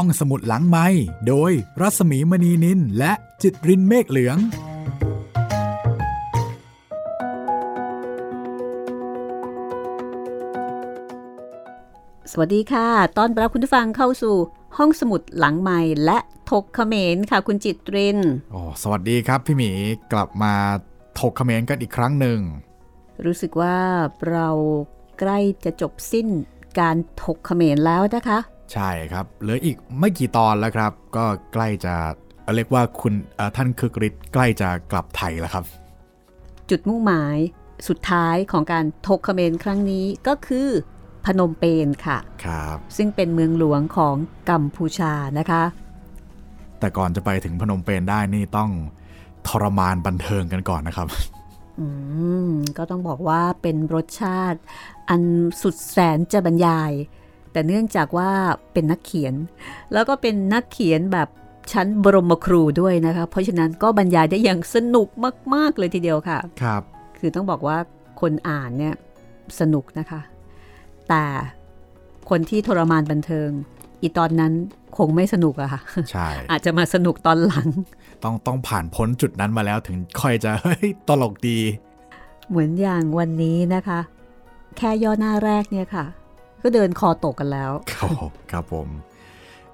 ห้องสมุดหลังไม้โดยรัสมีมณีนินและจิตรินเมฆเหลือง สวัสดีค่ะต้อนรับคุณผู้ฟังเข้าสู่ห้องสมุดหลังไม้และถกเขมรค่ะ คุณจิตรินโอ้สวัสดีครับพี่หมีกลับมาถกเขมรกันอีกครั้งหนึ่ง รู้สึกว่าเราใกล้จะจบสิ้นการถกเขมรแล้วนะคะ ใช่ครับเหลืออีกไม่กี่ตอนแล้วครับ ก็ใกล้จะเรียกว่าคุณเอ่อท่านคึกฤทธิ์ใกล้จะกลับไทยแล้วครับ จุดมุ่งหมายสุดท้ายของการถกเขมรครั้งนี้ก็คือพนมเปญค่ะครับ ซึ่งเป็นเมืองหลวงของกัมพูชานะคะ แต่ก่อนจะไปถึงพนมเปญได้นี่ต้องทรมานบันเทิงกันก่อนนะครับ อืม ก็ต้องบอกว่าเป็นรสชาติอันสุดแสนจะบรรยาย แต่เนื่องจากว่าเป็นนักเขียน แล้วก็เป็นนักเขียนแบบชั้นบรมครูด้วยนะคะ เพราะฉะนั้นก็บรรยายได้อย่างสนุกมาก ๆ เลยทีเดียวค่ะ ครับ คือต้องบอกว่าคนอ่านเนี่ยสนุกนะคะ แต่คนที่ทรมานบันเทิง อีตอนนั้นคงไม่สนุกอะค่ะ ใช่ อาจจะมาสนุกตอนหลัง ต้องต้องผ่านพ้นจุดนั้นมาแล้วถึงค่อยจะเฮ้ยตลกดี เหมือนอย่างวันนี้นะคะ แค่ย่อหน้าแรกเนี่ยค่ะ ก็เดินคอตกกันแล้ว ครับผมครับผม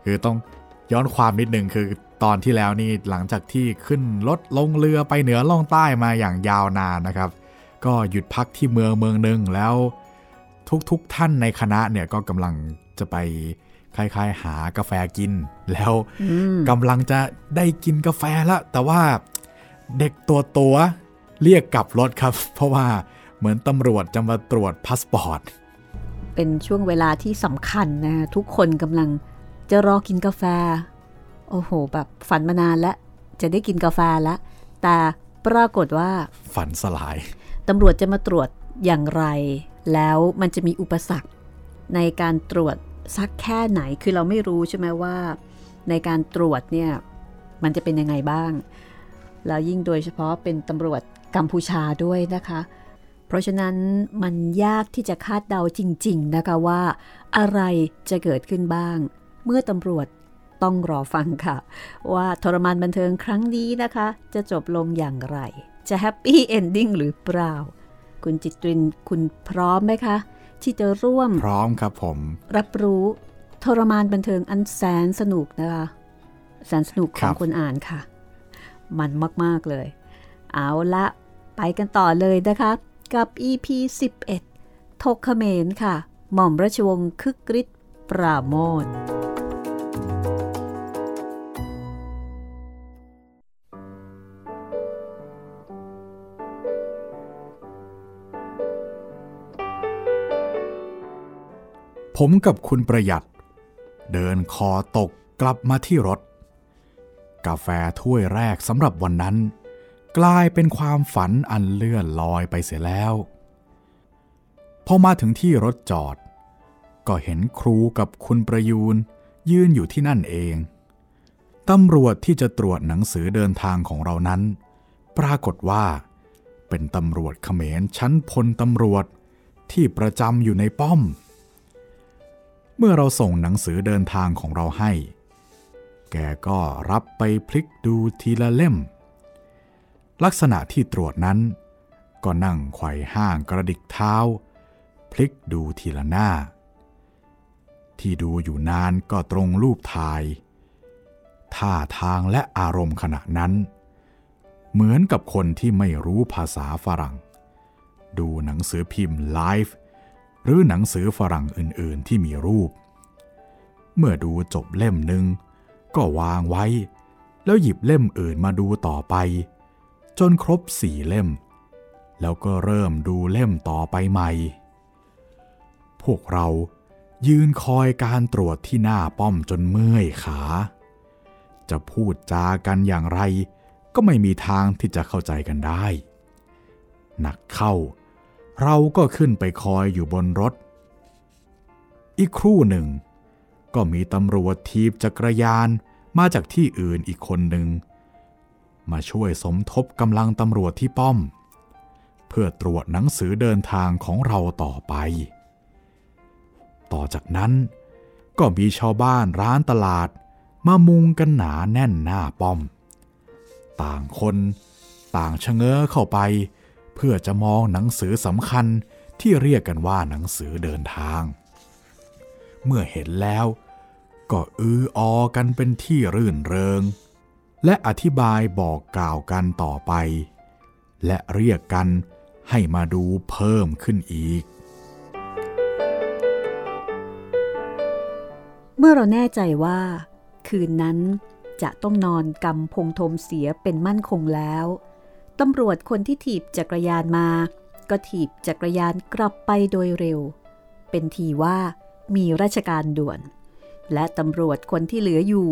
คือต้องย้อนความนิดนึงคือตอนที่แล้วนี่หลังจากที่ขึ้นรถลงเรือไปเหนือล่องใต้มาอย่างยาวนานนะครับ ก็หยุดพักที่เมืองเมืองหนึ่งแล้วทุกๆทท่านในคณะเนี่ยก็กำลังจะไปคล้ายๆ หากาแฟกิน แล้วอืมกำลังจะได้กินกาแฟแล้วแต่ว่าเด็กตัวตัวเรียกกลับรถครับ เพราะว่าเหมือนตำรวจจะมาตรวจพาสปอร์ต เป็นช่วงเวลาที่สำคัญนะทุกคนกำลังจะรอกินกาแฟ โอ้โห แบบฝันมานานแล้ว จะได้กินกาแฟแล้ว แต่ปรากฏว่า ฝันสลายตำรวจจะมาตรวจอย่างไร แล้วมันจะมีอุปสรรค ในการตรวจสักแค่ไหนคือเราไม่รู้ใช่ไหมว่า ในการตรวจเนี่ยมันจะเป็นยังไงบ้าง แล้วยิ่งโดยเฉพาะเป็นตำรวจกัมพูชาด้วยนะคะ เพราะฉะนั้นมันยากที่จะคาดเดาจริง ๆ นะคะว่า อะไรจะเกิดขึ้นบ้าง เมื่อตำรวจต้องรอฟังค่ะ ว่าทรมานบันเทิงครั้งนี้นะคะ จะจบลงอย่างไร จะ happy ending หรือเปล่า คุณจิตรินคุณพร้อมไหมคะ ที่จะร่วม พร้อมครับผม รับรู้ทรมานบันเทิงอันแสนสนุกนะคะ แสนสนุกขครับของคนอ่านค่ะ มันมาก ๆ เลย เอาละไปกันต่อเลยนะคะ กับ EP 11 ถกเขมรค่ะ หม่อมราชวงศ์คึกฤทธิ์ปราโมชผมกับคุณประหยัด เดินคอตกกลับมาที่รถ กาแฟถ้วยแรกสำหรับวันนั้น กลายเป็นความฝันอันเลื่อนลอยไปเสียแล้ว พอมาถึงที่รถจอด ก็เห็นครูกับคุณประยูนยืนอยู่ที่นั่นเอง ตำรวจที่จะตรวจหนังสือเดินทางของเรานั้น ปรากฏว่า เป็นตำรวจเขมรชั้นพลตำรวจที่ประจำอยู่ในป้อม เมื่อเราส่งหนังสือเดินทางของเราให้ แกก็รับไปพลิกดูทีละเล่ม ลักษณะที่ตรวจนั้น ก็นั่งไขว่ห้างกระดิกเท้า พลิกดูทีละหน้า ที่ดูอยู่นานก็ตรงรูปถ่าย ท่าทางและอารมณ์ขณะนั้น เหมือนกับคนที่ไม่รู้ภาษาฝรั่ง ดูหนังสือพิมพ์ไลฟ์หรือหนังสือฝรั่งอื่นๆที่มีรูป เมื่อดูจบเล่มหนึ่งก็วางไว้ แล้วหยิบเล่มอื่นมาดูต่อไป จนครบสี่เล่ม แล้วก็เริ่มดูเล่มต่อไปใหม่ พวกเรายืนคอยการตรวจที่หน้าป้อมจนเมื่อยขา จะพูดจากันอย่างไร ก็ไม่มีทางที่จะเข้าใจกันได้ หนักเข้า เราก็ขึ้นไปคอยอยู่บนรถ อีกครู่หนึ่ง ก็มีตำรวจทีบจักรยานมาจากที่อื่นอีกคนหนึ่ง มาช่วยสมทบกำลังตำรวจที่ป้อม เพื่อตรวจหนังสือเดินทางของเราต่อไป ต่อจากนั้นก็มีชาวบ้านร้านตลาดมามุงกันหนาแน่นหน้าป้อม ต่างคนต่างชะเง้อเข้าไป เพื่อจะมองหนังสือสำคัญที่เรียกกันว่าหนังสือเดินทาง เมื่อเห็นแล้วก็อือออกันเป็นที่รื่นเริง และอธิบายบอกกล่าวกันต่อไป และเรียกกันให้มาดูเพิ่มขึ้นอีก เมื่อเราแน่ใจว่า คืนนั้นจะต้องนอนกำพงทมเสียเป็นมั่นคงแล้วตำรวจคนที่ถีบจักรยานมา ก็ถีบจักรยานกลับไปโดยเร็ว เป็นทีว่ามีราชการด่วน และตำรวจคนที่เหลืออยู่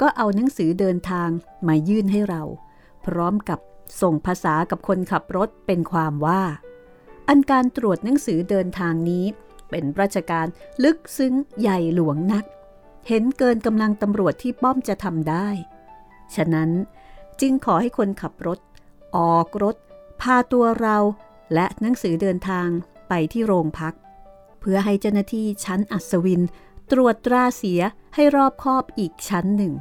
ก็เอาหนังสือเดินทางมายื่นให้เรา พร้อมกับส่งภาษากับคนขับรถเป็นความว่า อันการตรวจหนังสือเดินทางนี้ เป็นราชการลึกซึ้งใหญ่หลวงนัก เห็นเกินกำลังตำรวจที่ป้อมจะทำได้ ฉะนั้นจึงขอให้คนขับรถ ออกรถ พาตัวเราและหนังสือเดินทางไปที่โรงพัก เพื่อให้เจ้าหน้าที่ชั้นอัศวิน ตรวจตราเสียให้รอบคอบอีกชั้นหนึ่ง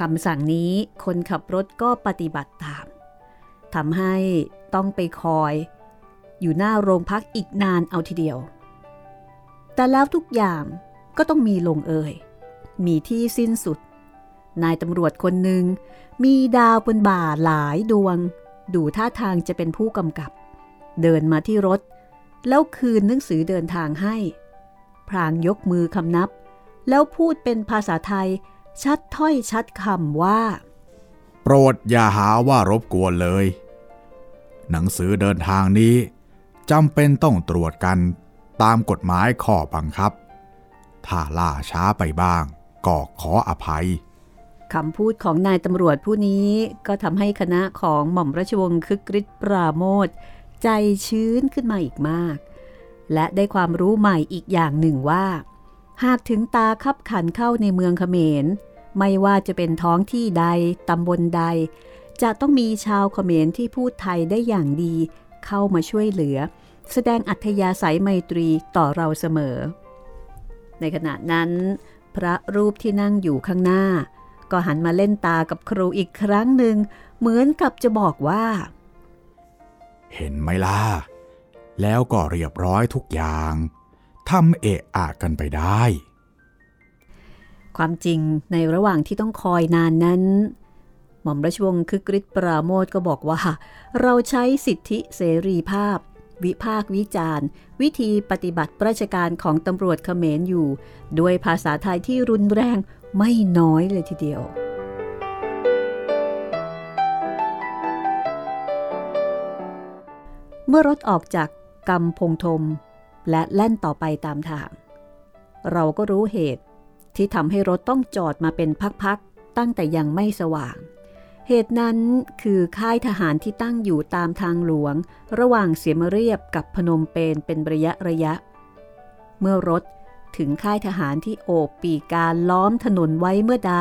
คำสั่งนี้คนขับรถก็ปฏิบัติตามทำให้ต้องไปคอย อยู่หน้าโรงพักอีกนานเอาทีเดียว แต่แล้วทุกอย่างก็ต้องมีลงเอย มีที่สิ้นสุด นายตำรวจคนหนึ่ง มีดาวบนบ่าหลายดวง ดูท่าทางจะเป็นผู้กำกับ เดินมาที่รถ แล้วคืนหนังสือเดินทางให้ พรางยกมือคำนับ แล้วพูดเป็นภาษาไทย ชัดถ้อยชัดคำว่า โปรดอย่าหาว่ารบกวนเลย หนังสือเดินทางนี้จำเป็นต้องตรวจกันตามกฎหมายข้อบังคับ ถ้าล่าช้าไปบ้างก็ขออภัยคำพูดของนายตำรวจผู้นี้ก็ทำให้คณะของหม่อมราชวงศ์คึกฤทธิ์ปราโมทใจชื้นขึ้นมาอีกมาก และได้ความรู้ใหม่อีกอย่างหนึ่งว่า หากถึงตาคับขันเข้าในเมืองเขมร ไม่ว่าจะเป็นท้องที่ใด ตำบลใด จะต้องมีชาวเขมรที่พูดไทยได้อย่างดี เข้ามาช่วยเหลือ แสดงอัธยาศัยไมตรีต่อเราเสมอ ในขณะนั้น พระรูปที่นั่งอยู่ข้างหน้า ก็หันมาเล่นตากับครูอีกครั้งหนึ่ง เหมือนกับจะบอกว่า เห็นไหมล่ะ แล้วก็เรียบร้อยทุกอย่างทำเอะอะกันไปได้ ความจริงในระหว่างที่ต้องคอยนานนั้น หม่อมราชวงศ์คึกฤทธิ์ปราโมทก็บอกว่า เราใช้สิทธิเสรีภาพ วิพากวิจารณ์ วิธีปฏิบัติราชการของตำรวจเขมรอยู่ ด้วยภาษาไทยที่รุนแรงไม่น้อยเลยทีเดียวเมื่อรถออกจากกำพงทมและแล่นต่อไปตามทาง เราก็รู้เหตุ ที่ทำให้รถต้องจอดมาเป็นพักๆ ตั้งแต่ยังไม่สว่าง เหตุนั้นคือค่ายทหารที่ตั้งอยู่ตามทางหลวง ระหว่างเสียมเรียบกับพนมเปญเป็นระยะระยะ เมื่อรถถึงค่ายทหารที่โอบปีการล้อมถนนไว้เมื่อใด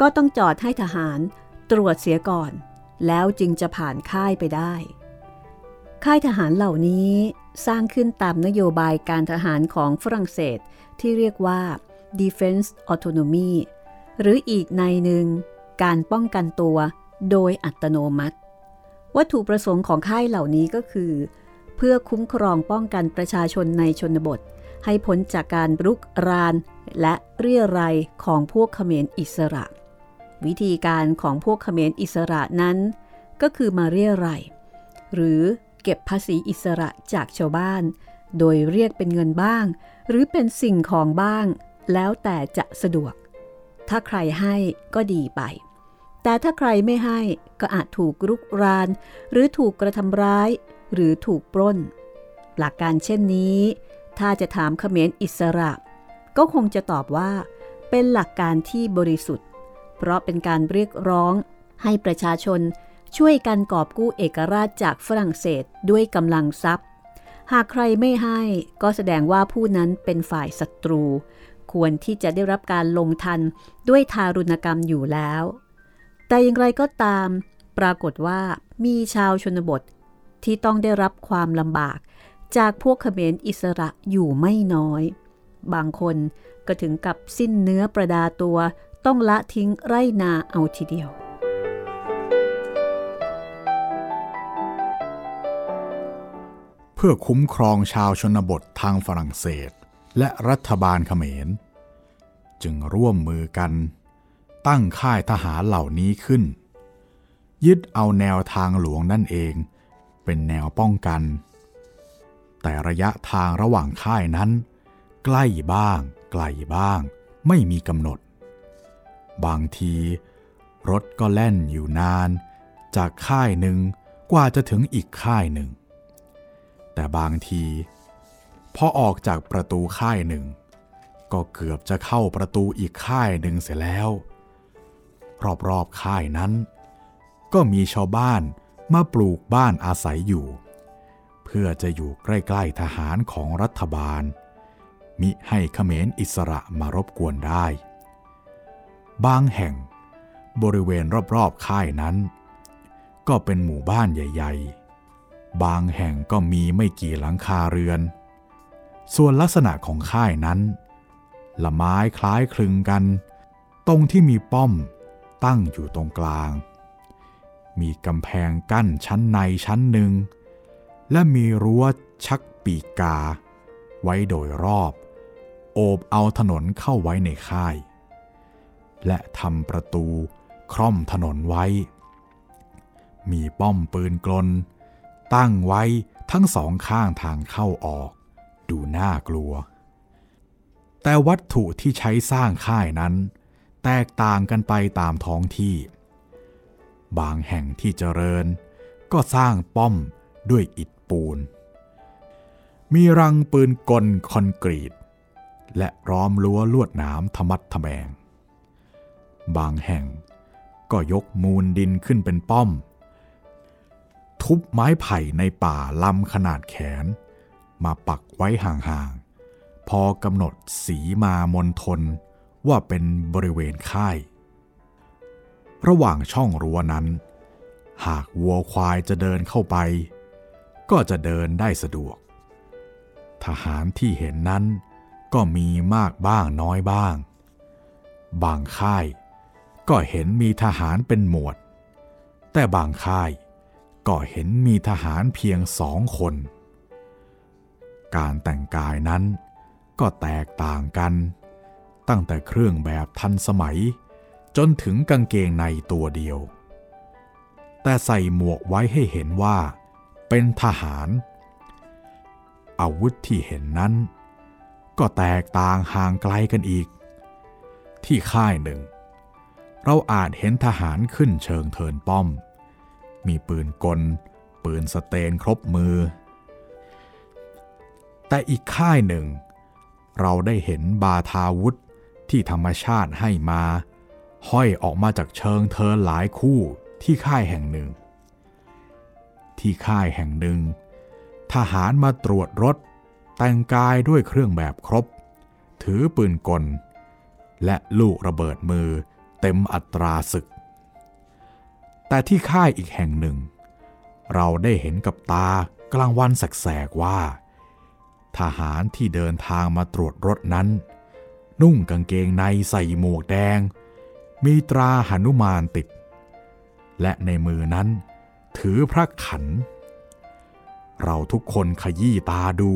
ก็ต้องจอดให้ทหารตรวจเสียก่อน แล้วจึงจะผ่านค่ายไปได้ ค่ายทหารเหล่านี้สร้างขึ้นตามนโยบายการทหารของฝรั่งเศสที่เรียกว่า defense autonomy หรืออีกในหนึ่งการป้องกันตัวโดยอัตโนมัติ วัตถุประสงค์ของค่ายเหล่านี้ก็คือ เพื่อคุ้มครองป้องกันประชาชนในชนบท ให้พ้นจากการรุกราน และเรียรไรของพวกเขมรอิสระ วิธีการของพวกเขมรอิสระนั้น ก็คือมาเรียรไรหรือเก็บภาษีอิสระจากชาวบ้าน โดยเรียกเป็นเงินบ้าง หรือเป็นสิ่งของบ้าง แล้วแต่จะสะดวก ถ้าใครให้ก็ดีไป แต่ถ้าใครไม่ให้ก็อาจถูกรุกราน หรือถูกกระทำร้าย หรือถูกปล้น หลักการเช่นนี้ ถ้าจะถามเขมรอิสระ ก็คงจะตอบว่าเป็นหลักการที่บริสุทธิ์ เพราะเป็นการเรียกร้องให้ประชาชนช่วยกันกอบกู้เอกราชจากฝรั่งเศสด้วยกำลังทรัพย์ หากใครไม่ให้ก็แสดงว่าผู้นั้นเป็นฝ่ายศัตรู ควรที่จะได้รับการลงทันด้วยทารุณกรรมอยู่แล้ว แต่อย่างไรก็ตาม ปรากฏว่ามีชาวชนบทที่ต้องได้รับความลำบาก จากพวกเขมรอิสระอยู่ไม่น้อย บางคนก็ถึงกับสิ้นเนื้อประดาตัวต้องละทิ้งไรนาเอาทีเดียวเพื่อคุ้มครองชาวชนบททางฝรั่งเศส และรัฐบาลเขมร จึงร่วมมือกันตั้งค่ายทหารเหล่านี้ขึ้น ยึดเอาแนวทางหลวงนั่นเองเป็นแนวป้องกัน แต่ระยะทางระหว่างค่ายนั้น ใกล้บ้าง ไกลบ้าง ไม่มีกำหนด บางที รถก็แล่นอยู่นาน จากค่ายหนึ่งกว่าจะถึงอีกค่ายหนึ่ง แต่บางที พอออกจากประตูค่ายหนึ่ง ก็เกือบจะเข้าประตูอีกค่ายหนึ่งเสียแล้ว รอบๆค่ายนั้น ก็มีชาวบ้านมาปลูกบ้านอาศัยอยู่ เพื่อจะอยู่ใกล้ๆทหารของรัฐบาล มิให้ขเขมรอิสระมารบกวนได้ บางแห่งบริเวณรอบๆค่ายนั้น ก็เป็นหมู่บ้านใหญ่ ๆ บางแห่งก็มีไม่กี่หลังคาเรือน ส่วนลักษณะของค่ายนั้น ละไม้คล้ายคลึงกัน ตรงที่มีป้อมตั้งอยู่ตรงกลาง มีกำแพงกั้นชั้นในชั้นหนึ่ง และมีรั้วชักปีกกาไว้โดยรอบ โอบเอาถนนเข้าไว้ในค่าย และทำประตูคร่อมถนนไว้ มีป้อมปืนกลตั้งไว้ทั้งสองข้างทางเข้าออก ดูน่ากลัว แต่วัตถุที่ใช้สร้างค่ายนั้น แตกต่างกันไปตามท้องที่ บางแห่งที่เจริญ ก็สร้างป้อมด้วยอิฐปูน มีรังปืนกลคอนกรีต และร้อมรั้วลวดหนามทมัดทแมง บางแห่งก็ยกมูลดินขึ้นเป็นป้อม ทุบไม้ไผ่ในป่าลำขนาดแขน มาปักไว้ห่างๆ พอกำหนดสีมามนทนว่าเป็นบริเวณค่าย ระหว่างช่องรั้วนั้น หากวัวควายจะเดินเข้าไป ก็จะเดินได้สะดวก ทหารที่เห็นนั้นก็มีมากบ้างน้อยบ้าง บางค่ายก็เห็นมีทหารเป็นหมวด แต่บางค่ายก็เห็นมีทหารเพียงสองคน การแต่งกายนั้นก็แตกต่างกัน ตั้งแต่เครื่องแบบทันสมัย จนถึงกางเกงในตัวเดียว แต่ใส่หมวกไว้ให้เห็นว่า เป็นทหาร อาวุธที่เห็นนั้น ก็แตกต่างห่างไกลกันอีก ที่ค่ายหนึ่ง เราอาจเห็นทหารขึ้นเชิงเทินป้อม มีปืนกล ปืนสเตนครบมือ แต่อีกค่ายหนึ่ง เราได้เห็นบาทาวุธที่ธรรมชาติให้มา ห้อยออกมาจากเชิงเทินหลายคู่ที่ค่ายแห่งหนึ่ง ที่ค่ายแห่งหนึ่ง ทหารมาตรวจรถ แต่งกายด้วยเครื่องแบบครบ ถือปืนกล และลูกระเบิดมือเต็มอัตราศึก แต่ที่ค่ายอีกแห่งหนึ่ง เราได้เห็นกับตากลางวันแสกๆว่า ทหารที่เดินทางมาตรวจรถนั้น นุ่งกางเกงในใส่หมวกแดง มีตราหนุมานติด และในมือนั้น ถือพระขัน เราทุกคนขยี้ตาดู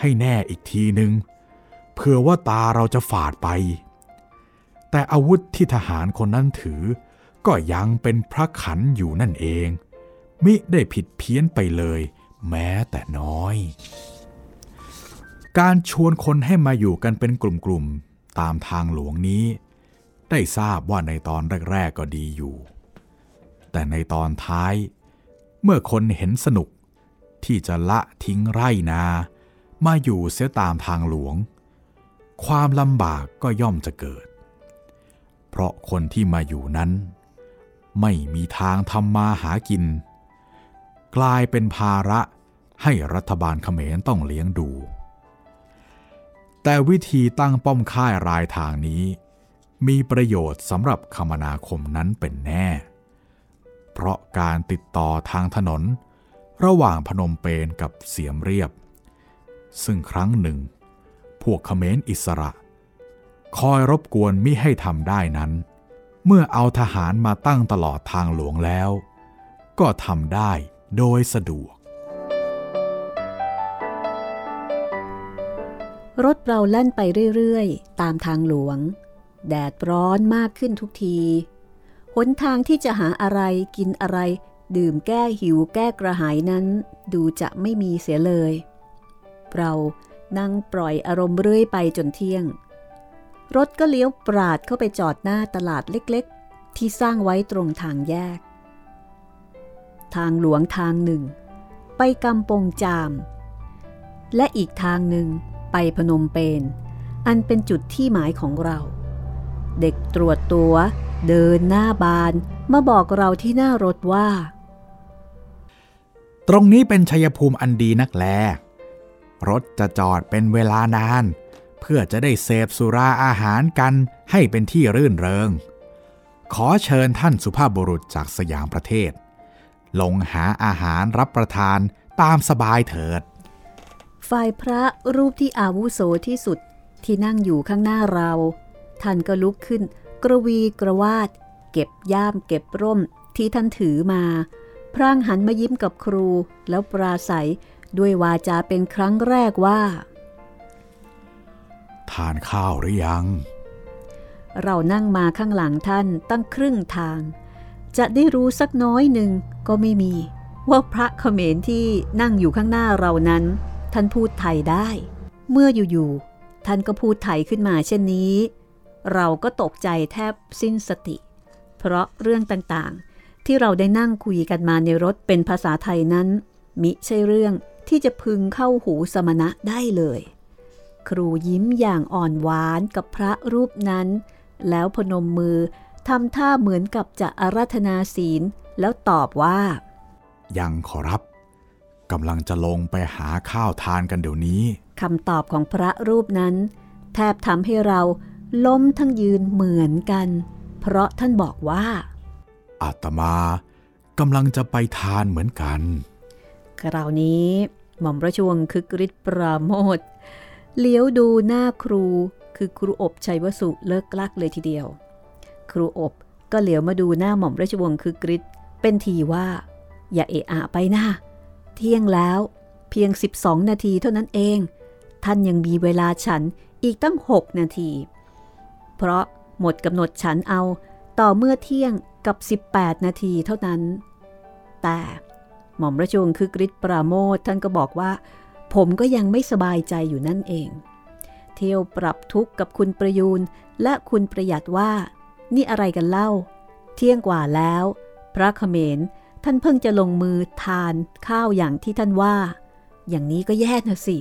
ให้แน่อีกทีหนึ่งเผื่อว่าตาเราจะฝาดไป แต่อาวุธที่ทหารคนนั้นถือ ก็ยังเป็นพระขันอยู่นั่นเอง มิได้ผิดเพี้ยนไปเลยแม้แต่น้อย การชวนคนให้มาอยู่กันเป็นกลุ่มๆ ตามทางหลวงนี้ ได้ทราบว่าในตอนแรกๆก็ดีอยู่ แต่ในตอนท้าย เมื่อคนเห็นสนุกที่จะละทิ้งไร่นา มาอยู่เสียตามทางหลวง ความลำบากก็ย่อมจะเกิด เพราะคนที่มาอยู่นั้น ไม่มีทางทำมาหากิน กลายเป็นภาระให้รัฐบาลเขมรต้องเลี้ยงดู แต่วิธีตั้งป้อมค่ายรายทางนี้ มีประโยชน์สำหรับคมนาคมนั้นเป็นแน่ เพราะการติดต่อทางถนน ระหว่างพนมเปญกับเสียมเรียบ ซึ่งครั้งหนึ่ง พวกเขมรอิสระ คอยรบกวนมิให้ทำได้นั้น เมื่อเอาทหารมาตั้งตลอดทางหลวงแล้ว ก็ทำได้โดยสะดวก รถเราแล่นไปเรื่อยๆ ตามทางหลวง แดดร้อนมากขึ้นทุกที หนทางที่จะหาอะไรกินอะไร ดื่มแก้หิวแก้กระหายนั้น ดูจะไม่มีเสียเลย เรานั่งปล่อยอารมณ์เรื่อยไปจนเที่ยง รถก็เลี้ยวปราดเข้าไปจอดหน้าตลาดเล็กๆ ที่สร้างไว้ตรงทางแยก ทางหลวงทางหนึ่ง ไปกำปงจาม และอีกทางหนึ่ง ไปพนมเปญอันเป็นจุดที่หมายของเรา เด็กตรวจตัว เดินหน้าบานมาบอกเราที่หน้ารถว่า ตรงนี้เป็นชัยภูมิอันดีนักแล รถจะจอดเป็นเวลานาน เพื่อจะได้เสพสุราอาหารกันให้เป็นที่รื่นเริง ขอเชิญท่านสุภาพบุรุษจากสยามประเทศ ลงหาอาหารรับประทานตามสบายเถิด ฝ่ายพระรูปที่อาวุโสที่สุดที่นั่งอยู่ข้างหน้าเรา ท่านก็ลุกขึ้น กระวีกระวาด เก็บย่ามเก็บร่มที่ท่านถือมา พรางหันมายิ้มกับครู แล้วปราศัยด้วยวาจาเป็นครั้งแรกว่า ทานข้าวหรือยัง เรานั่งมาข้างหลังท่านตั้งครึ่งทาง จะได้รู้สักน้อยหนึ่งก็ไม่มี ว่าพระเขมรที่นั่งอยู่ข้างหน้าเรานั้น ท่านพูดไทยได้ เมื่ออยู่ๆท่านก็พูดไทยขึ้นมาเช่นนี้ เราก็ตกใจแทบสิ้นสติ เพราะเรื่องต่างๆ ที่เราได้นั่งคุยกันมาในรถเป็นภาษาไทยนั้น มิใช่เรื่องที่จะพึงเข้าหูสมณะได้เลย ครูยิ้มอย่างอ่อนหวานกับพระรูปนั้น แล้วพนมมือทำท่าเหมือนกับจะอาราธนาศีล แล้วตอบว่า ยังขอรับ กำลังจะลงไปหาข้าวทานกันเดี๋ยวนี้คำตอบของพระรูปนั้น แทบทำให้เราล้มทั้งยืนเหมือนกัน เพราะท่านบอกว่า อาตมากำลังจะไปทานเหมือนกัน คราวนี้หม่อมราชวงศ์คึกฤทธิ์ปราโมทเลี้ยวดูหน้าครูคือครูอบชัยวสุเลิกลักเลยทีเดียว ครูอบก็เหลียวมาดูหน้าหม่อมราชวงศ์คึกฤทธิ์เป็นทีว่า อย่าเอะอะไปหน้าเที่ยงแล้ว เพียง 12 นาทีเท่านั้นเอง ท่านยังมีเวลาฉันอีกตั้ง 6 นาที เพราะหมดกำหนดฉันเอาต่อเมื่อเที่ยงกับ 18 นาทีเท่านั้น แต่หม่อมราชวงศ์คือกริชปราโมทท่านก็บอกว่า ผมก็ยังไม่สบายใจอยู่นั่นเอง เที่ยวปรับทุกข์กับคุณประยูนและคุณประหยัดว่า นี่อะไรกันเล่า เที่ยงกว่าแล้ว พระเขมร ท่านเพิ่งจะลงมือทานข้าวอย่างที่ท่านว่า อย่างนี้ก็แย่นะสิ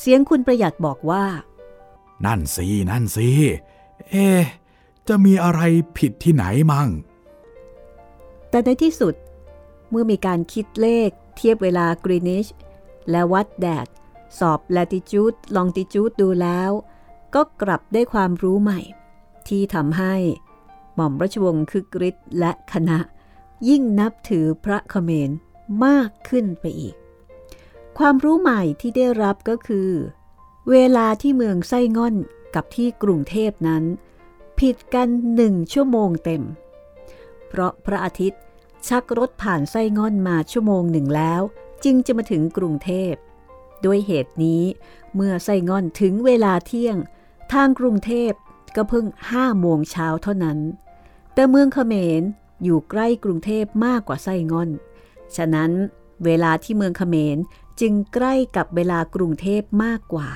เสียงคุณประหยัดบอกว่า นั่นสิ นั่นสิ เอ๊ะจะมีอะไรผิดที่ไหนมั่ง แต่ในที่สุด เมื่อมีการคิดเลขเทียบเวลากรีนิชและวัดแดด สอบ latitude longitude ดูแล้ว ก็กลับได้ความรู้ใหม่ ที่ทำให้ หม่อมราชวงศ์คึกฤทธิ์และคณะ ยิ่งนับถือพระเขมรมากขึ้นไปอีก ความรู้ใหม่ที่ได้รับก็คือ เวลาที่เมืองไส้ง่อนกับที่กรุงเทพนั้น ผิดกันหนึ่งชั่วโมงเต็ม เพราะพระอาทิตย์ชักรถผ่านไส้ง่อนมาชั่วโมงหนึ่งแล้ว จึงจะมาถึงกรุงเทพด้วยเหตุนี้เมื่อไส้ง่อนถึงเวลาเที่ยง ทางกรุงเทพก็เพิ่งห้าโมงเช้าเท่านั้น แต่เมืองเขมร อยู่ใกล้กรุงเทพมากกว่าไส้งอน ฉะนั้นเวลาที่เมืองเขมรจึงใกล้กับเวลากรุงเทพมากกว่า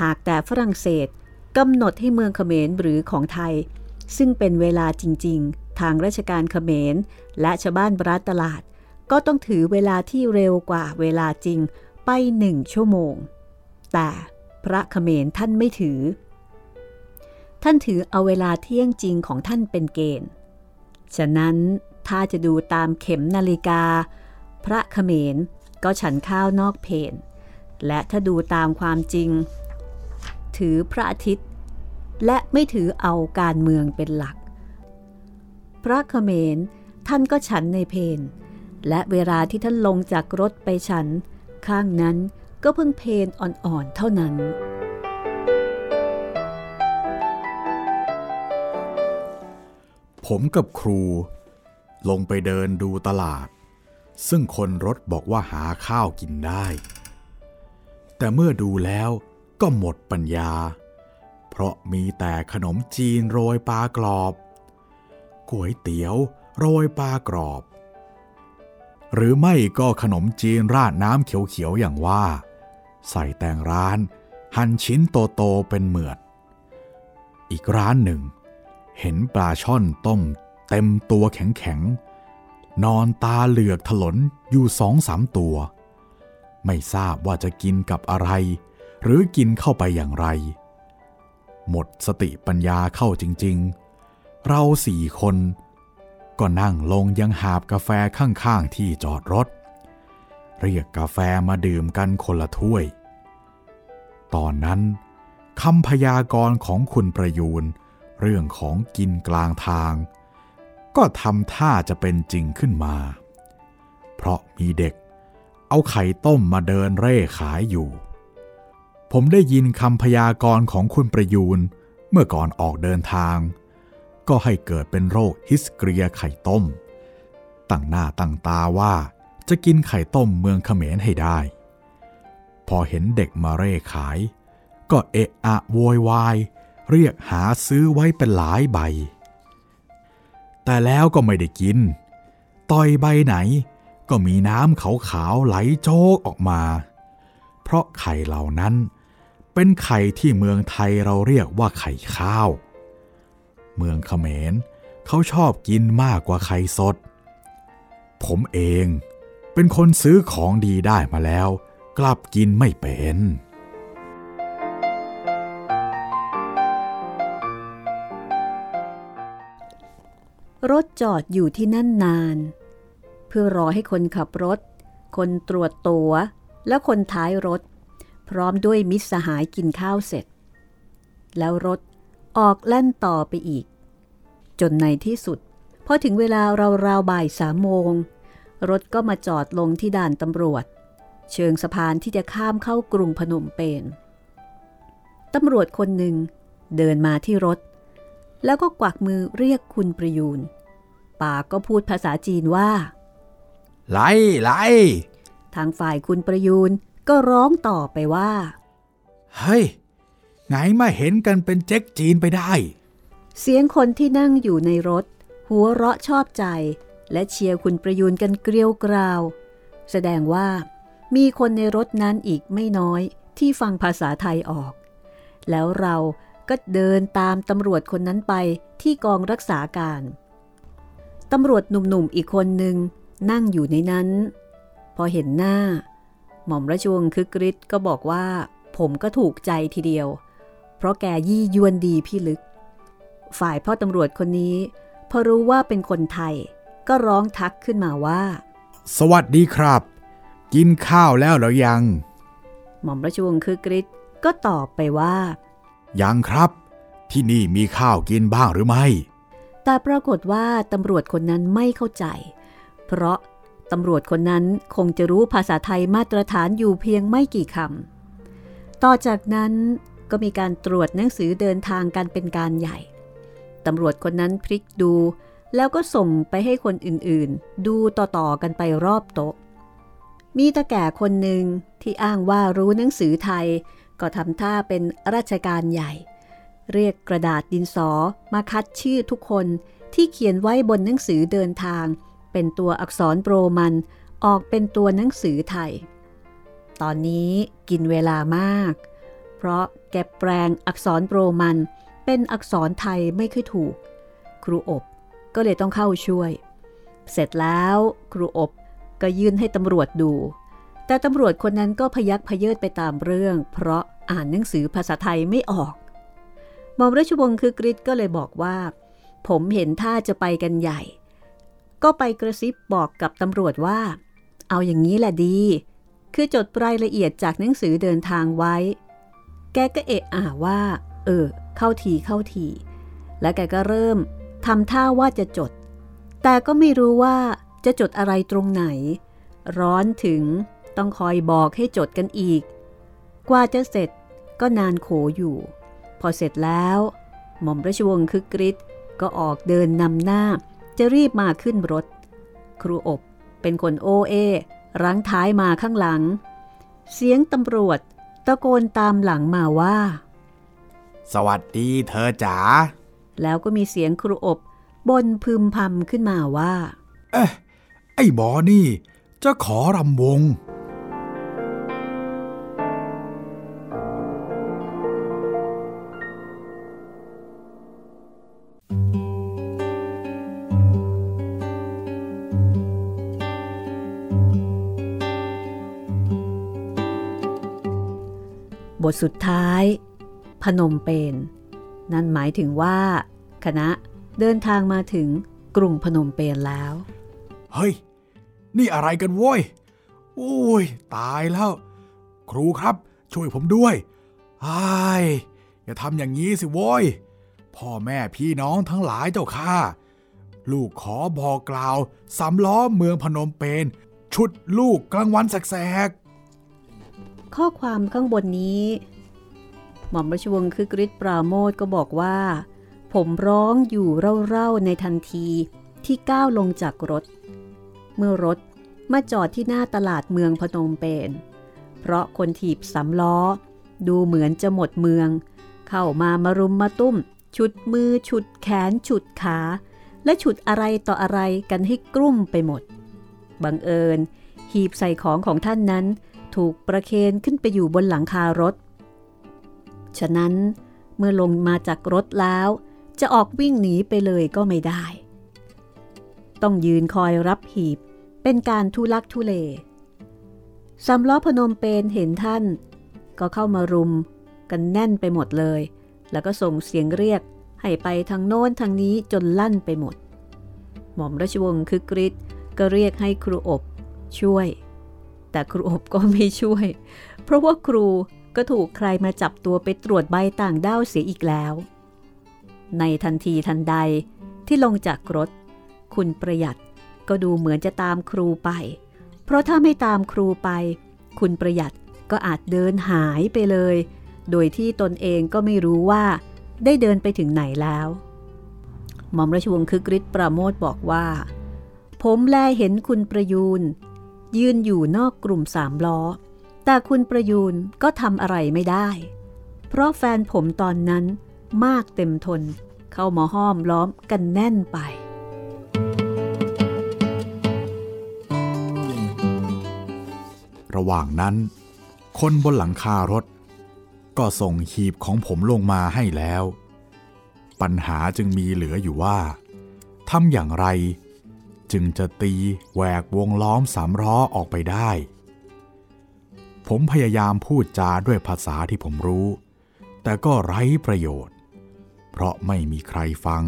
หากแต่ฝรั่งเศสกำหนดให้เมืองเขมรหรือของไทย ซึ่งเป็นเวลาจริง ๆ ทางราชการเขมร และชาวบ้านบรัตตลาด ก็ต้องถือเวลาที่เร็วกว่าเวลาจริงไปหนึ่งชั่วโมง แต่พระเขมรท่านไม่ถือ ท่านถือเอาเวลาเที่ยงจริงของท่านเป็นเกณฑ์ ฉะนั้นถ้าจะดูตามเข็มนาฬิกา พระเขมรก็ฉันข้าวนอกเพนและถ้าดูตามความจริง ถือพระอาทิตย์ และไม่ถือเอาการเมืองเป็นหลัก พระเขมรท่านก็ฉันในเพนและเวลาที่ท่านลงจากรถไปฉัน ข้างนั้นก็เพิ่งเพนอ่อนๆเท่านั้น ผมกับครู ลงไปเดินดูตลาด ซึ่งคนรถบอกว่าหาข้าวกินได้ แต่เมื่อดูแล้วก็หมดปัญญา เพราะมีแต่ขนมจีนโรยปลากรอบก๋วยเตี๋ยว โรยปลากรอบ หรือไม่ก็ขนมจีนราดน้ำเขียวๆอย่างว่า ใส่แตงร้าน หั่นชิ้นโตๆเป็นเหมือด อีกร้านหนึ่ง เห็นปลาช่อนต้มเต็มตัวแข็งๆ นอนตาเหลือกถลนอยู่สองสามตัว ไม่ทราบว่าจะกินกับอะไร หรือกินเข้าไปอย่างไร หมดสติปัญญาเข้าจริงๆ เราสี่คนก็นั่งลงยังหาบกาแฟข้างๆที่จอดรถ เรียกกาแฟมาดื่มกันคนละถ้วย ตอนนั้นคำพยากรณ์ของคุณประยูน เรื่องของกินกลางทาง ก็ทำท่าจะเป็นจริงขึ้นมา เพราะมีเด็ก เอาไข่ต้มมาเดินเร่ขายอยู่ ผมได้ยินคำพยากรณ์ของคุณประยูนเมื่อก่อนออกเดินทาง ก็ให้เกิดเป็นโรคฮิสเกรียไข่ต้ม ตั้งหน้าตั้งตาว่าจะกินไข่ต้มเมืองเขมรให้ได้ พอเห็นเด็กมาเร่ขาย ก็เอะอะโวยวาย เรียกหาซื้อไว้เป็นหลายใบ แต่แล้วก็ไม่ได้กิน ต่อยใบไหนก็มีน้ำขาวๆไหลโจกออกมา เพราะไข่เหล่านั้น เป็นไข่ที่เมืองไทยเราเรียกว่าไข่ข้าว เมืองเขมรเขาชอบกินมากกว่าไข่สด ผมเองเป็นคนซื้อของดีได้มาแล้ว กลับกินไม่เป็น รถจอดอยู่ที่นั่นนาน เพื่อรอให้คนขับรถ คนตรวจตัวและคนท้ายรถ พร้อมด้วยมิตรสหายกินข้าวเสร็จ แล้วรถออกแล่นต่อไปอีก จนในที่สุดพอถึงเวลาราวบ่ายสามโมง รถก็มาจอดลงที่ด่านตำรวจ เชิงสะพานที่จะข้ามเข้ากรุงพนมเปญตำรวจคนหนึ่งเดินมาที่รถ แล้วก็กวักมือเรียกคุณประยูน ปากก็พูดภาษาจีนว่า ไล่ไล่ทางฝ่ายคุณประยูนก็ร้องต่อไปว่า เฮ้ยไงมาเห็นกันเป็นเจ๊กจีนไปได้ เสียงคนที่นั่งอยู่ในรถ หัวเราะชอบใจ และเชียร์คุณประยูนกันเกลียวกราว แสดงว่า มีคนในรถนั้นอีกไม่น้อยที่ฟังภาษาไทยออก แล้วเราก็เดินตามตำรวจคนนั้นไปที่กองรักษาการ ตำรวจหนุ่มๆอีกคนหนึ่งนั่งอยู่ในนั้น พอเห็นหน้า หม่อมราชวงศ์คึกฤทธิ์ก็บอกว่า ผมก็ถูกใจทีเดียว เพราะแกยี่ยวนดีพี่ลึก ฝ่ายพ่อตำรวจคนนี้พอรู้ว่าเป็นคนไทย ก็ร้องทักขึ้นมาว่า สวัสดีครับ กินข้าวแล้วหรือยัง หม่อมราชวงศ์คึกฤทธิ์ก็ตอบไปว่า ยังครับ ที่นี่มีข้าวกินบ้างหรือไม่ แต่ปรากฏว่าตำรวจคนนั้นไม่เข้าใจ เพราะตำรวจคนนั้นคงจะรู้ภาษาไทยมาตรฐานอยู่เพียงไม่กี่คำ ต่อจากนั้นก็มีการตรวจหนังสือเดินทางกันเป็นการใหญ่ ตำรวจคนนั้นพลิกดู แล้วก็ส่งไปให้คนอื่นๆ ดูต่อๆกันไปรอบโต๊ะ มีตาแก่คนหนึ่งที่อ้างว่ารู้หนังสือไทย ก็ทำท่าเป็นราชการใหญ่ เรียกกระดาษดินสอมาคัดชื่อทุกคนที่เขียนไว้บนหนังสือเดินทาง เป็นตัวอักษรโปรมันออกเป็นตัวหนังสือไทย ตอนนี้กินเวลามาก เพราะแกแปลงอักษรโปรมันเป็นอักษรไทยไม่ค่อยถูก ครูอบก็เลยต้องเข้าช่วย เสร็จแล้วครูอบก็ยื่นให้ตำรวจดู แต่ตำรวจคนนั้นก็พยักพเยิดไปตามเรื่อง เพราะอ่านหนังสือภาษาไทยไม่ออก ม่อมราชวงศ์คือกริชก็เลยบอกว่า ผมเห็นท่าจะไปกันใหญ่ ก็ไปกระซิบบอกกับตำรวจว่า เอาอย่างนี้แหละดี คือจดรายละเอียดจากหนังสือเดินทางไว้ แกก็เอะอ่าว่า เออ เข้าทีเข้าที และแกก็เริ่มทำท่าว่าจะจด แต่ก็ไม่รู้ว่าจะจดอะไรตรงไหน ร้อนถึงต้องคอยบอกให้จดกันอีก กว่าจะเสร็จก็นานโขอยู่ พอเสร็จแล้ว หม่อมราชวงศ์คึกฤทธิ์ก็ออกเดินนำหน้า จะรีบมาขึ้นรถ ครูอบเป็นคนโอเอรั้งท้ายมาข้างหลัง เสียงตำรวจตะโกนตามหลังมาว่า สวัสดีเธอจ๋า แล้วก็มีเสียงครูอบบนพึมพำขึ้นมาว่า เอ๊ะ ไอ้บอนี่ จะขอรำวง บทสุดท้าย พนมเปญนั่นหมายถึงว่า คณะเดินทางมาถึงกรุงพนมเปญแล้ว เฮ้ย นี่อะไรกันโว้ย โอ้ย ตายแล้ว ครูครับ ช่วยผมด้วยไอ้อย่าทำอย่างนี้สิโว้ย พ่อแม่พี่น้องทั้งหลายเจ้าข้าลูกขอบอกกล่าวสำล้อเมืองพนมเปญชุดลูกกลางวันแสก ข้อความข้างบนนี้ หม่อมราชวงศ์คือกริชปราโมทก็บอกว่า ผมร้องอยู่เร่าๆในทันทีที่ก้าวลงจากรถ เมื่อรถมาจอดที่หน้าตลาดเมืองพนมเปญเพราะคนถีบสำล้อ ดูเหมือนจะหมดเมือง เข้ามามารุมมาตุ้ม ฉุดมือฉุดแขนฉุดขา และฉุดอะไรต่ออะไรกันให้กลุ้มไปหมด บังเอิญ หีบใส่ของของท่านนั้น ถูกประเคนขึ้นไปอยู่บนหลังคารถ ฉะนั้นเมื่อลงมาจากรถแล้ว จะออกวิ่งหนีไปเลยก็ไม่ได้ ต้องยืนคอยรับหีบเป็นการทุลักทุเลสำล้อพนมเปญเห็นท่าน ก็เข้ามารุมกันแน่นไปหมดเลย แล้วก็ส่งเสียงเรียกให้ไปทางโน้นทางนี้จนลั่นไปหมด หม่อมราชวงศ์คึกฤทธิ์ก็เรียกให้ครูอบช่วย แต่ครูอบก็ไม่ช่วย เพราะว่าครูก็ถูกใครมาจับตัวไปตรวจใบต่างด้าวเสียอีกแล้ว ในทันทีทันใดที่ลงจากรถ คุณประหยัดก็ดูเหมือนจะตามครูไป เพราะถ้าไม่ตามครูไป คุณประหยัดก็อาจเดินหายไปเลย โดยที่ตนเองก็ไม่รู้ว่า ได้เดินไปถึงไหนแล้ว หม่อมราชวงศ์คึกฤทธิ์ประโมทบอกว่า ผมแลเห็นคุณประยูน ยืนอยู่นอกกลุ่มสามล้อ แต่คุณประยูนก็ทำอะไรไม่ได้ เพราะแฟนผมตอนนั้นมากเต็มทน เข้ามาห้อมล้อมกันแน่นไป ระหว่างนั้น คนบนหลังคารถ ก็ส่งหีบของผมลงมาให้แล้ว ปัญหาจึงมีเหลืออยู่ว่าทำอย่างไร จึงจะตีแหวกวงล้อมสามล้อออกไปได้ ผมพยายามพูดจาด้วยภาษาที่ผมรู้ แต่ก็ไร้ประโยชน์ เพราะไม่มีใครฟัง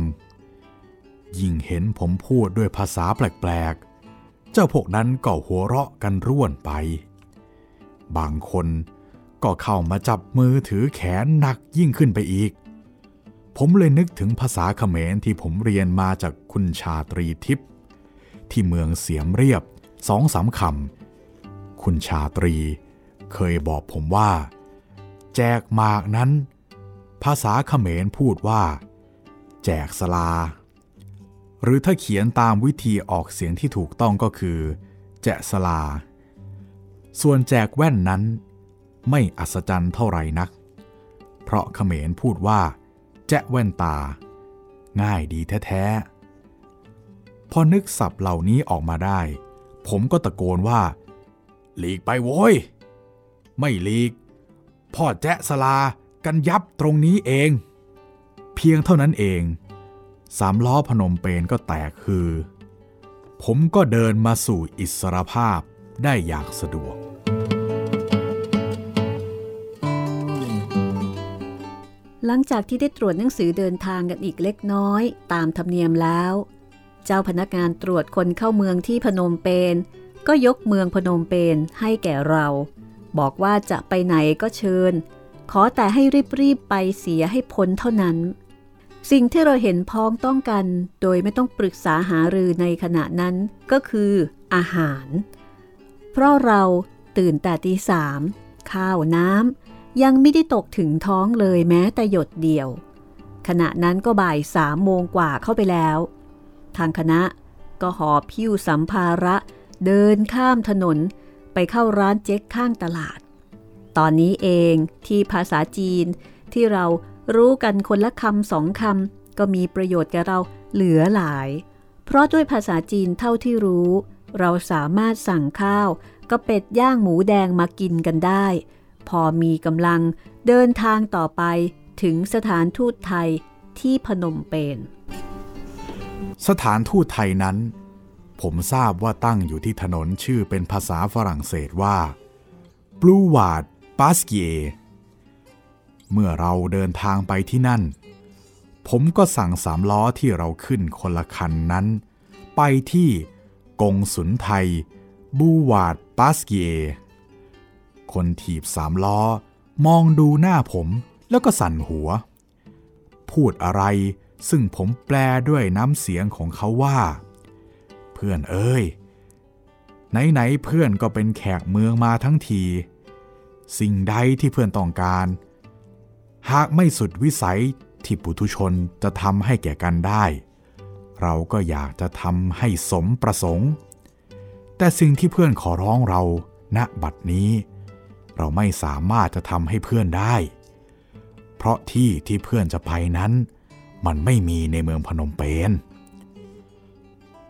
ยิ่งเห็นผมพูดด้วยภาษาแปลกๆ เจ้าพวกนั้นก็หัวเราะกันร่วนไป บางคนก็เข้ามาจับมือถือแขนหนักยิ่งขึ้นไปอีก ผมเลยนึกถึงภาษาเขมรที่ผมเรียนมาจากคุณชาตรีทิพย์ ที่เมืองเสียมเรียบสองสามคำคุณชาตรี เคยบอกผมว่า แจกหมากนั้น ภาษาเขมรพูดว่า แจกสลา หรือถ้าเขียนตามวิธีออกเสียงที่ถูกต้องก็คือ แจสลา ส่วนแจกแว่นนั้น ไม่อัศจรรย์เท่าไหร่นัก เพราะเขมรพูดว่า แจะแว่นตา ง่ายดีแท้ๆ พอนึกศัพท์เหล่านี้ออกมาได้ ผมก็ตะโกนว่า หลีกไปโว้ย ไม่หลีก พ่อแจะสลากันยับตรงนี้เอง เพียงเท่านั้นเอง สามล้อพนมเปญก็แตกคือ ผมก็เดินมาสู่อิสรภาพได้อย่างสะดวก หลังจากที่ได้ตรวจหนังสือเดินทางกันอีกเล็กน้อย ตามธรรมเนียมแล้ว เจ้าพนักงานตรวจคนเข้าเมืองที่พนมเปญก็ยกเมืองพนมเปญให้แก่เรา บอกว่าจะไปไหนก็เชิญ ขอแต่ให้รีบๆไปเสียให้พ้นเท่านั้น สิ่งที่เราเห็นพ้องต้องกัน โดยไม่ต้องปรึกษาหารือในขณะนั้นก็คืออาหาร เพราะเราตื่นแต่ตีสามข้าวน้ำยังไม่ได้ตกถึงท้องเลยแม้แต่หยดเดียวขขณะนั้นก็บ่ายสามโมงกว่าเข้าไปแล้ว ทางคณะ ก็หอบพิ้วสัมภาระ เดินข้ามถนนไปเข้าร้านเจ๊กข้างตลาด ตอนนี้เองที่ภาษาจีนที่เรารู้กันคนละคำสองคำก็มีประโยชน์แก่เราเหลือหลาย เพราะด้วยภาษาจีนเท่าที่รู้ เราสามารถสั่งข้าวก็เป็ดย่างหมูแดงมากินกันได้ พอมีกำลังเดินทางต่อไปถึงสถานทูตไทยที่พนมเปญ สถานทูตไทยนั้น ผมทราบว่าตั้งอยู่ที่ถนนชื่อเป็นภาษาฝรั่งเศสว่า b l u w a r d p a s q u i e เมื่อเราเดินทางไปที่นั่น ผมก็สั่งสามล้อที่เราขึ้นคนละคันนั้น ไปที่กงสุนไทย บูวาดปาสเกียคนถีบสามล้อ มองดูหน้าผมแล้วก็สั่นหัว พูดอะไร ซึ่งผมแปลด้วยน้ำเสียงของเขาว่า เพื่อนเอ้ย ไหนๆเพื่อนก็เป็นแขกเมืองมาทั้งที สิ่งใดที่เพื่อนต้องการ หากไม่สุดวิสัยที่ปุถุชนจะทำให้แก่กันได้ เราก็อยากจะทำให้สมประสงค์ แต่สิ่งที่เพื่อนขอร้องเราณบัดนี้ เราไม่สามารถจะทำให้เพื่อนได้ เพราะที่ที่เพื่อนจะไปนั้น มันไม่มีในเมืองพนมเปญ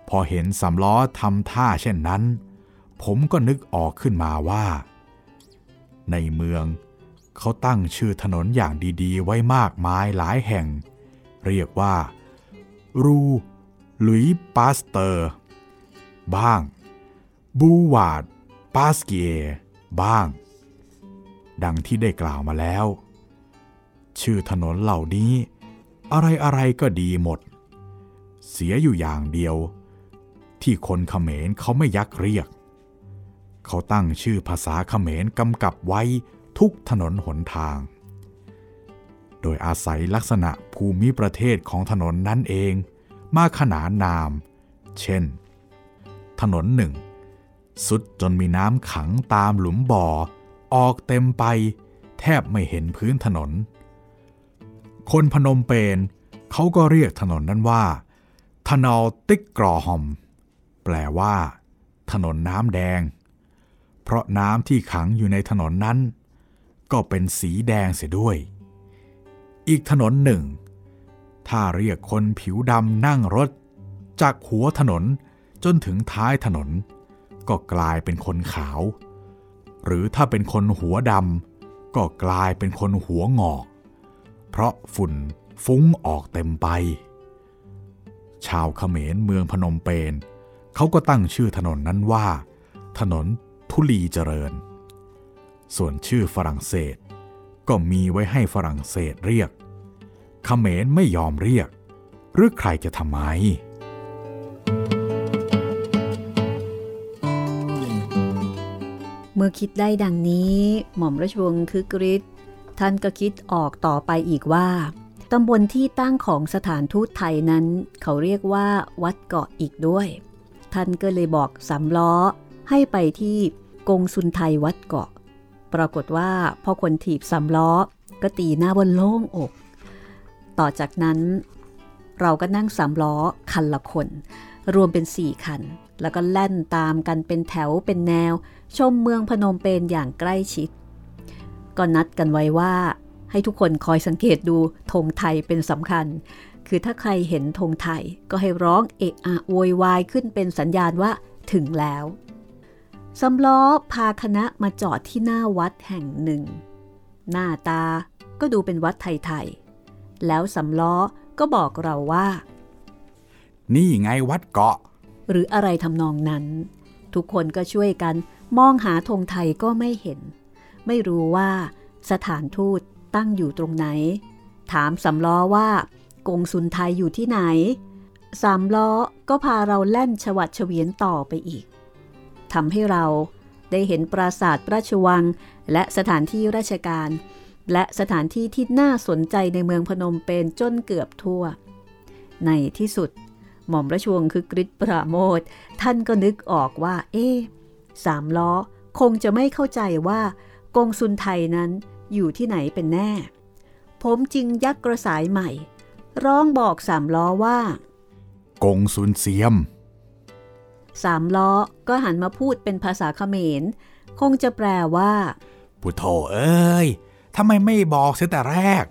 พอเห็นสำล้อทำท่าเช่นนั้น ผมก็นึกออกขึ้นมาว่า ในเมืองเขาตั้งชื่อถนนอย่างดีๆ ไว้มากมายหลายแห่ง เรียกว่า Rue Louis Pasteur บ้าง Boulevard Pasquier บ้าง ดังที่ได้กล่าวมาแล้ว ชื่อถนนเหล่านี้ อะไรๆก็ดีหมด เสียอยู่อย่างเดียว ที่คนเขมรเขาไม่ยักเรียก เขาตั้งชื่อภาษาเขมรกำกับไว้ทุกถนนหนทาง โดยอาศัยลักษณะภูมิประเทศของถนนนั้นเองมาขนานนาม เช่น ถนนหนึ่งสุดจนมีน้ำขังตามหลุมบ่อ ออกเต็มไป แทบไม่เห็นพื้นถนน คนพนมเปญเขาก็เรียกถนนนั้นว่า ถนนติ๊กกรอหอม แปลว่า ถนนน้ำแดง เพราะน้ำที่ขังอยู่ในถนนนั้น ก็เป็นสีแดงเสียด้วย อีกถนนหนึ่ง ถ้าเรียกคนผิวดำนั่งรถ จากหัวถนนจนถึงท้ายถนน ก็กลายเป็นคนขาว หรือถ้าเป็นคนหัวดำก็กลายเป็นคนหัวงอก เพราะฝุ่นฟุ้งออกเต็มไป ชาวเขมรเมืองพนมเปญเขาก็ตั้งชื่อถนนนั้นว่า ถนนทุลีเจริญ ส่วนชื่อฝรั่งเศส ก็มีไว้ให้ฝรั่งเศสเรียกเขมรไม่ยอมเรียก หรือใครจะทำไมเมื่อคิดได้ดังนี้ หม่อมราชวงศ์คึกฤทธิ์ ท่านก็คิดออกต่อไปอีกว่าตำบลที่ตั้งของสถานทูตไทยนั้น เขาเรียกว่า วัดเกาะอีกด้วย ท่านก็เลยบอกสามล้อ ให้ไปที่กงสุนไทยวัดเกาะ ปรากฏว่าพอคนถีบสำล้อ ก็ตีหน้าบนโล่งอก ต่อจากนั้น เราก็นั่งสามล้อคันละคน รวมเป็นสี่คัน แล้วก็แล่นตามกันเป็นแถวเป็นแนว ชมเมืองพนมเปญอย่างใกล้ชิด ก็นัดกันไว้ว่า ให้ทุกคนคอยสังเกตดูธงไทยเป็นสำคัญ คือถ้าใครเห็นธงไทยก็ให้ร้องเอะอะโวยวายขึ้นเป็นสัญญาณว่าถึงแล้วสำล้อพาคณะมาจอดที่หน้าวัดแห่งหนึ่ง หน้าตาก็ดูเป็นวัดไทยๆ แล้วสำล้อก็บอกเราว่า นี่ไงวัดเกาะ หรืออะไรทำนองนั้น ทุกคนก็ช่วยกันมองหาธงไทยก็ไม่เห็น ไม่รู้ว่าสถานทูตตั้งอยู่ตรงไหน ถามสำล้อว่ากงสุนไทยอยู่ที่ไหน สามล้อก็พาเราแล่นฉวัดเฉวียนต่อไปอีกทำให้เราได้เห็นปราสาทราชวัง และสถานที่ราชการ และสถานที่ที่น่าสนใจในเมืองพนมเปญจนเกือบทั่ว ในที่สุด หม่อมราชวงศ์คือกริชปราโมทท่านก็นึกออกว่า เอ๊สามล้อคงจะไม่เข้าใจว่า กงสุนไทยนั้นอยู่ที่ไหนเป็นแน่ ผมจึงยักกระสายใหม่ ร้องบอกสามล้อว่า กงซุนเซียม สามล้อก็หันมาพูดเป็นภาษาเขมร คงจะแปลว่าพุทโธเอ้ยทำไมไม่บอกเสียแต่แรก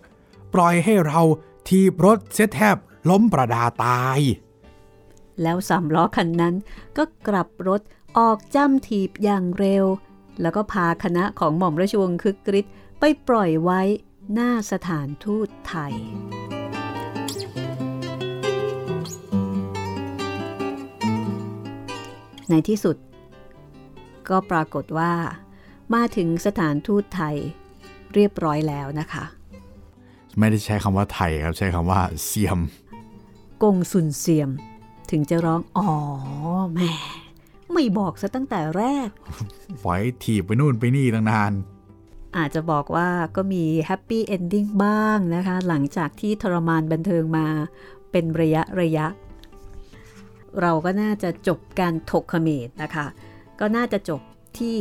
ปล่อยให้เราทีบรถเสียแทบล้มประดาตาย แล้วสามล้อคันนั้นก็กลับรถออกจ้ำถีบอย่างเร็ว แล้วก็พาคณะของหม่อมราชวงศ์คึกฤทธิ์ไปปล่อยไว้หน้าสถานทูตไทย ในที่สุด ก็ปรากฏว่า มาถึงสถานทูตไทยเรียบร้อยแล้วนะคะ ไม่ได้ใช้คำว่าไทยครับ ใช้คำว่าเซียม กงสุลเซียม ถึงจะร้อง อ๋อแหม่ ไม่บอกซะตั้งแต่แรกให้ถีบไปนู่นไปนี่ตั้งนาน อาจจะบอกว่าก็มี happy ending บ้างนะคะ หลังจากที่ทรมานบันเทิงมาเป็นระยะระยะ เราก็น่าจะจบการถกเขมรนะคะ ก็น่าจะจบที่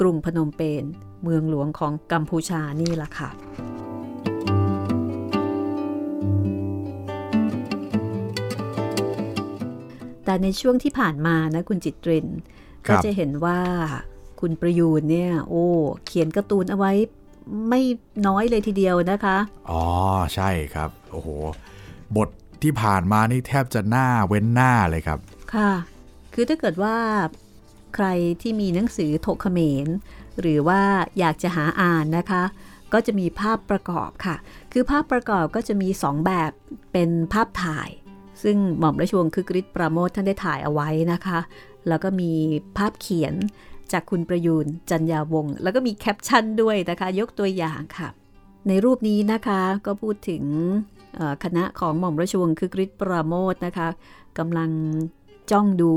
กรุงพนมเปญเมืองหลวงของกัมพูชานี่แหละค่ะ แต่ในช่วงที่ผ่านมานะคุณจิตรินครัก็บจะเห็นว่าคุณประยูนเนี่ย โอ้เขียนการ์ตูนเอาไว้ไม่น้อยเลยทีเดียวนะคะ อ๋อ ใช่ครับ โอ้โห บทที่ผ่านมานี่แทบจะหน้าเว้นหน้าเลยครับ ค่ะ คือถ้าเกิดว่าใครที่มีหนังสือถกเขมร หรือว่าอยากจะหาอ่านนะคะ ก็จะมีภาพประกอบค่ะ คือภาพประกอบก็จะมี 2 แบบเป็นภาพถ่าย ซึ่งหม่อมราชวงศ์คึกฤทธิ์ปราโมทท่านได้ถ่ายเอาไว้นะคะ แล้วก็มีภาพเขียนจากคุณประยูนจันยาวงศ์แล้วก็มีแคปชั่นด้วยนะคะ ยกตัวอย่างค่ะ ในรูปนี้นะคะก็พูดถึงคณะของหม่อมราชวงศ์คึกฤทธิ์ปราโมทนะคะกำลังจ้องดู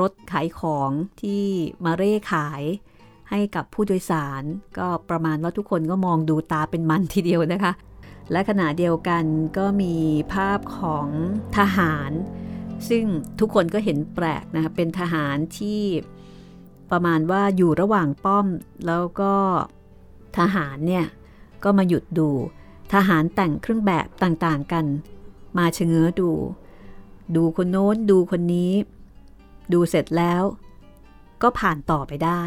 รถขายของที่มาเร่ขายให้กับผู้โดยสาร ก็ประมาณว่าทุกคนก็มองดูตาเป็นมันทีเดียวนะคะ และขณะเดียวกันก็มีภาพของทหาร ซึ่งทุกคนก็เห็นแปลกนะคะเป็นทหารที่ประมาณว่าอยู่ระหว่างป้อม แล้วก็ทหารเนี่ยก็มาหยุดดู ทหารแต่งเครื่องแบบต่างๆกัน มาเชะเง้อดู ดูคนโน้นดูคนนี้ ดูเสร็จแล้ว ก็ผ่านต่อไปได้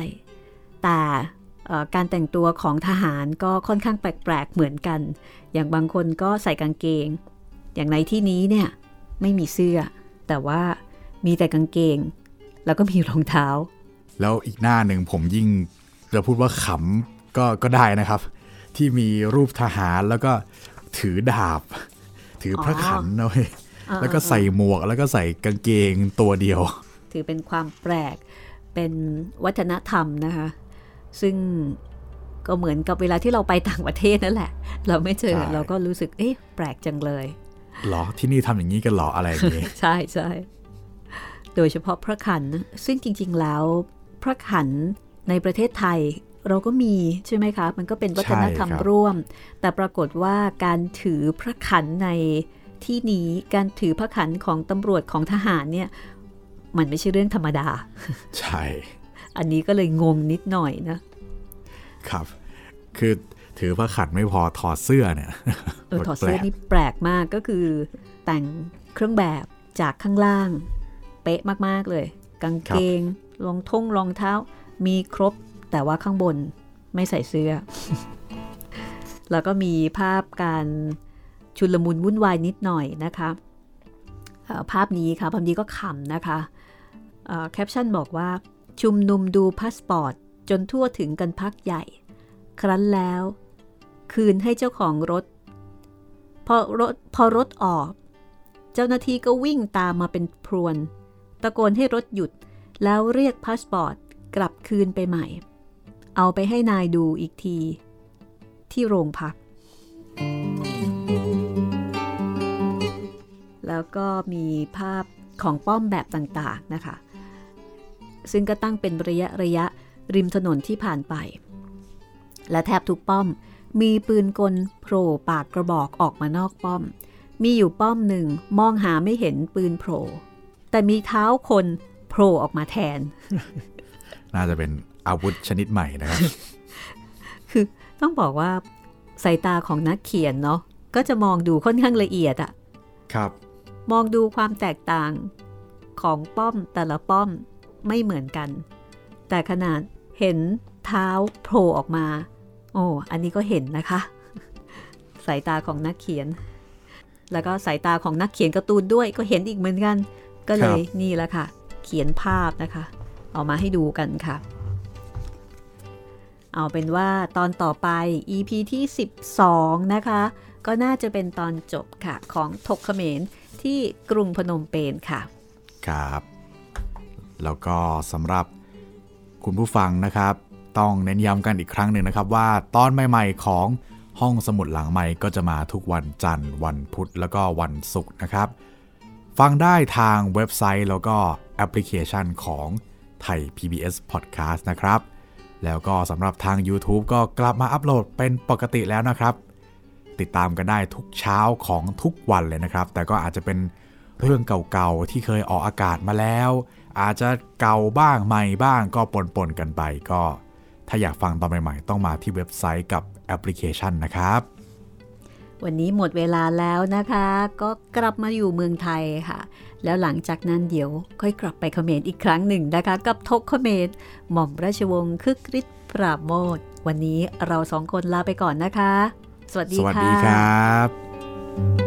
แต่ การแต่งตัวของทหารก็ค่อนข้างแปลกๆเหมือนกัน อย่างบางคนก็ใส่กางเกง อย่างในที่นี้เนี่ยไม่มีเสื้อ แต่ว่ามีแต่กางเกง แล้วก็มีรองเท้า แล้วอีกหน้าหนึ่งผมยิ่งจะพูดว่าขำก็ก็ได้นะครับ ที่มีรูปทหารแล้วก็ถือดาบ ถือพระขันเอาไว้แล้วก็ใส่หมวกแล้วก็ใส่กางเกงตัวเดียว ถือเป็นความแปลกเป็นวัฒนธรรมนะคะ ซึ่งก็เหมือนกับเวลาที่เราไปต่างประเทศนั่นแหละ เราไม่เจอใช่เราก็รู้สึกเอ๊ะแปลกจังเลยเหรอที่นี่ทำอย่างนี้กันเหรออะไรอย่างนี้ใช่ใช่โดยเฉพาะพระขันนะซึ่งจริง ๆ แล้ว พระขันในประเทศไทยเราก็มีใช่ไหมคะ มันก็เป็นวัฒนธรรมใช่ครับร่วม แต่ปรากฏว่าการถือพระขันในที่นี้การถือพระขันของตำรวจของทหารเนี่ย มันไม่ใช่เรื่องธรรมดา ใช่ อันนี้ก็เลยงงนิดหน่อยนะ ครับ คือถือพระขันไม่พอถอดเสื้อเนี่ยเออถอดเสื้อแปลกนี่แปลกมากก็คือ แต่งเครื่องแบบจากข้างล่าง เป๊ะมากๆเลย กางเกงรองท่งรองเท้า มีครบแต่ว่าข้างบนไม่ใส่เสื้อ แล้วก็มีภาพการชุลมุนวุ่นวายนิดหน่อยนะคะเอ่อภาพนี้ค่ะภาพนี้ก็ขำนะคะเอ่อแคปชั่นบอกว่า ชุมนุมดูพาสปอร์ต จนทั่วถึงกันพักใหญ่ ครั้นแล้ว คืนให้เจ้าของรถ พอรถพอรถออก เจ้าหน้าที่ก็วิ่งตามมาเป็นพรวน ตะโกนให้รถหยุดแล้วเรียกพาสปอร์ตกลับคืนไปใหม่ เอาไปให้นายดูอีกที ที่โรงพัก แล้วก็มีภาพของป้อมแบบต่างๆนะคะ ซึ่งก็ตั้งเป็นระยะระยะริมถนนที่ผ่านไป และแทบทุกป้อม มีปืนกลโผล่ปากกระบอกออกมานอกป้อม มีอยู่ป้อมหนึ่งมองหาไม่เห็นปืนโผล่แต่มีเท้าคนโผล่ออกมาแทน น่าจะเป็นอาวุธชนิดใหม่นะครับ คือต้องบอกว่าสายตาของนักเขียนเนาะก็จะมองดูค่อนข้างละเอียดอะครับ มองดูความแตกต่างของป้อมแต่ละป้อม ไม่เหมือนกัน แต่ขนาดเห็นเท้าโผล่ออกมา โอ้ อันนี้ก็เห็นนะคะ สายตาของนักเขียน แล้วก็สายตาของนักเขียนการ์ตูนด้วยก็เห็นอีกเหมือนกัน ก็เลยนี่แหละค่ะ เขียนภาพนะคะเอามาให้ดูกันค่ะ เอาเป็นว่าตอนต่อไป EP ที่ 12 นะคะ ก็น่าจะเป็นตอนจบค่ะ ของทกเขมรที่กรุงพนมเปญค่ะ ครับ แล้วก็สำหรับคุณผู้ฟังนะครับ ต้องเน้นย้ำกันอีกครั้งหนึ่งนะครับ ว่าตอนใหม่ ๆ ของห้องสมุดหลังใหม่ก็จะมาทุกวันจันทร์ วันพุธแล้วก็วันศุกร์นะครับ ฟังได้ทางเว็บไซต์แล้วก็แอปพลิเคชันของไทย PBS Podcast นะครับ แล้วก็สำหรับทาง YouTube ก็กลับมาอัปโหลดเป็นปกติแล้วนะครับ ติดตามกันได้ทุกเช้าของทุกวันเลยนะครับ แต่ก็อาจจะเป็นเรื่องเก่าๆที่เคยออกอากาศมาแล้ว อาจจะเก่าบ้างใหม่บ้างก็ปนๆกันไปก็ ถ้าอยากฟังตอนใหม่ๆ ต้องมาที่เว็บไซต์กับแอปพลิเคชันนะครับ วันนี้หมดเวลาแล้วนะคะ ก็กลับมาอยู่เมืองไทยค่ะ แล้วหลังจากนั้นเดี๋ยวค่อยกลับไปเขมรอีกครั้งหนึ่งนะคะ กับทกเขมรหม่อมราชวงศ์คึกฤทธิ์ปราบโมทวันนี้เราสองคนลาไปก่อนนะคะ สวัสดีสค่ะวัสดีครับ